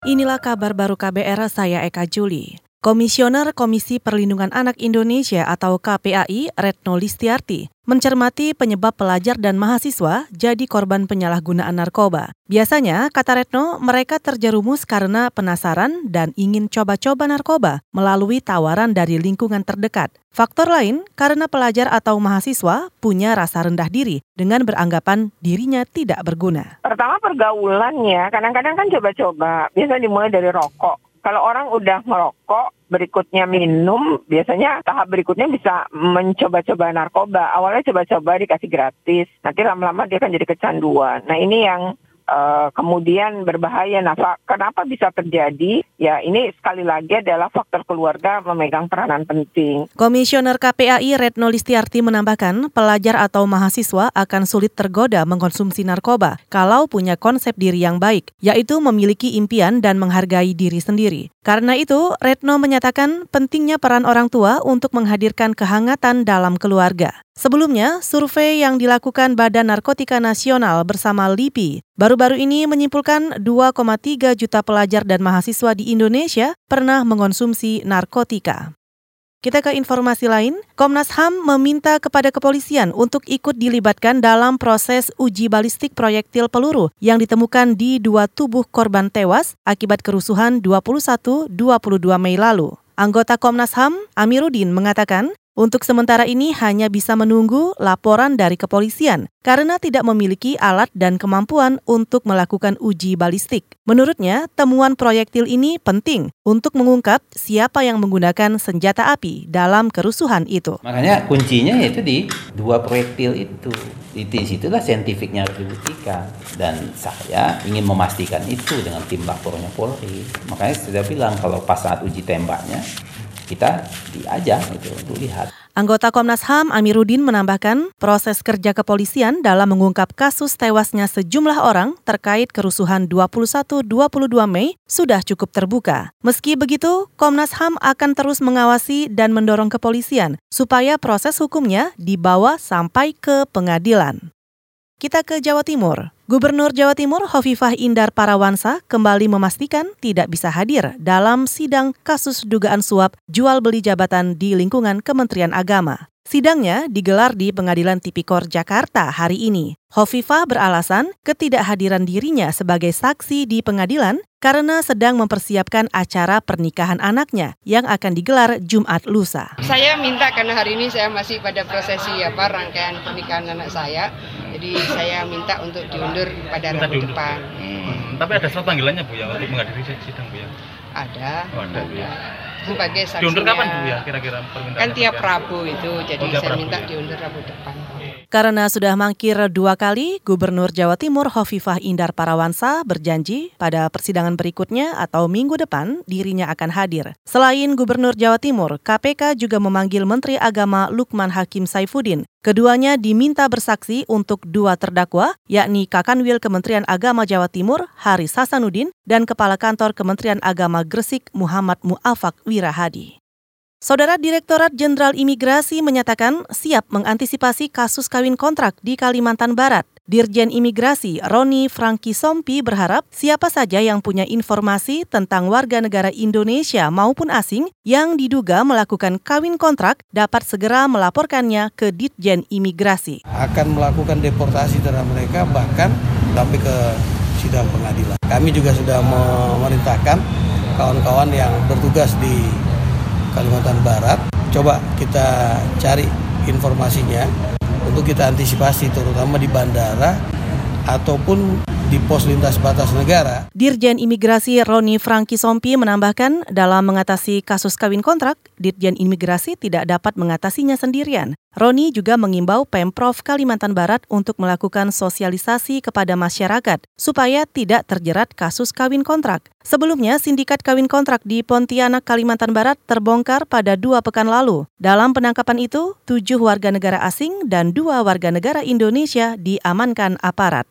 Inilah kabar baru KBR saya Eka Juli. Komisioner Komisi Perlindungan Anak Indonesia atau KPAI Retno Listiarti mencermati penyebab pelajar dan mahasiswa jadi korban penyalahgunaan narkoba. Biasanya, kata Retno, mereka terjerumus karena penasaran dan ingin coba-coba narkoba melalui tawaran dari lingkungan terdekat. Faktor lain karena pelajar atau mahasiswa punya rasa rendah diri dengan beranggapan dirinya tidak berguna. Pertama pergaulannya, kadang-kadang kan coba-coba. Biasanya dimulai dari rokok kalau orang udah merokok, berikutnya minum, biasanya tahap berikutnya bisa mencoba-coba narkoba. Awalnya coba-coba dikasih gratis, nanti lama-lama dia akan jadi kecanduan. Nah ini yang uh, kemudian berbahaya. Nah, kenapa bisa terjadi? Ya, ini sekali lagi adalah faktor keluarga memegang peranan penting. Komisioner KPAI Retno Listiarti menambahkan, pelajar atau mahasiswa akan sulit tergoda mengkonsumsi narkoba kalau punya konsep diri yang baik, yaitu memiliki impian dan menghargai diri sendiri. Karena itu, Retno menyatakan pentingnya peran orang tua untuk menghadirkan kehangatan dalam keluarga. Sebelumnya, survei yang dilakukan Badan Narkotika Nasional bersama LIPI baru-baru ini menyimpulkan 2,3 juta pelajar dan mahasiswa di Indonesia pernah mengonsumsi narkotika. Kita ke informasi lain, Komnas HAM meminta kepada kepolisian untuk ikut dilibatkan dalam proses uji balistik proyektil peluru yang ditemukan di dua tubuh korban tewas akibat kerusuhan 21-22 Mei lalu. Anggota Komnas HAM, Amiruddin, mengatakan untuk sementara ini hanya bisa menunggu laporan dari kepolisian karena tidak memiliki alat dan kemampuan untuk melakukan uji balistik. Menurutnya, temuan proyektil ini penting untuk mengungkap siapa yang menggunakan senjata api dalam kerusuhan itu. Makanya kuncinya yaitu di dua proyektil itu. Di situlah saintifiknya harus dibuktikan dan saya ingin memastikan itu dengan tim lapornya Polri. Makanya saya bilang kalau pas saat uji tembaknya kita diajak gitu untuk lihat. Anggota Komnas HAM Amiruddin menambahkan, proses kerja kepolisian dalam mengungkap kasus tewasnya sejumlah orang terkait kerusuhan 21-22 Mei sudah cukup terbuka. Meski begitu, Komnas HAM akan terus mengawasi dan mendorong kepolisian supaya proses hukumnya dibawa sampai ke pengadilan. Kita ke Jawa Timur. Gubernur Jawa Timur Hovifah Indar Parawansa kembali memastikan tidak bisa hadir dalam sidang kasus dugaan suap jual beli jabatan di lingkungan Kementerian Agama. Sidangnya digelar di Pengadilan Tipikor Jakarta hari ini. Hovifah beralasan ketidakhadiran dirinya sebagai saksi di pengadilan karena sedang mempersiapkan acara pernikahan anaknya yang akan digelar Jumat lusa. Saya minta karena hari ini saya masih pada prosesi apa rangkaian pernikahan anak saya, jadi saya minta untuk diundur pada Rabu depan. Hmm, tapi ada surat panggilannya Bu ya untuk menghadiri sidang Bu ya? Ada. Oh, ada, Bu ya. Sebagai saksinya. Diundur kapan Bu ya kira-kira permintaan? Kan tiap Rabu itu, jadi oh, saya minta ya? diundur Rabu depan. Karena sudah mangkir dua kali, Gubernur Jawa Timur Hovifah Indar Parawansa berjanji pada persidangan berikutnya atau minggu depan dirinya akan hadir. Selain Gubernur Jawa Timur, KPK juga memanggil Menteri Agama Lukman Hakim Saifuddin. Keduanya diminta bersaksi untuk dua terdakwa, yakni Kakanwil Kementerian Agama Jawa Timur, Haris Hasanuddin, dan Kepala Kantor Kementerian Agama Gresik Muhammad Muafak Wirahadi. Saudara Direktorat Jenderal Imigrasi menyatakan siap mengantisipasi kasus kawin kontrak di Kalimantan Barat. Dirjen Imigrasi Roni Franky Sompi berharap siapa saja yang punya informasi tentang warga negara Indonesia maupun asing yang diduga melakukan kawin kontrak dapat segera melaporkannya ke Ditjen Imigrasi. Akan melakukan deportasi terhadap mereka bahkan sampai ke sidang pengadilan. Kami juga sudah memerintahkan kawan-kawan yang bertugas di Kalimantan Barat. Coba kita cari informasinya untuk kita antisipasi terutama di bandara ataupun di pos lintas batas negara. Dirjen Imigrasi Roni Franky Sompi menambahkan dalam mengatasi kasus kawin kontrak, Dirjen Imigrasi tidak dapat mengatasinya sendirian. Roni juga mengimbau Pemprov Kalimantan Barat untuk melakukan sosialisasi kepada masyarakat supaya tidak terjerat kasus kawin kontrak. Sebelumnya, sindikat kawin kontrak di Pontianak, Kalimantan Barat terbongkar pada dua pekan lalu. Dalam penangkapan itu, tujuh warga negara asing dan dua warga negara Indonesia diamankan aparat.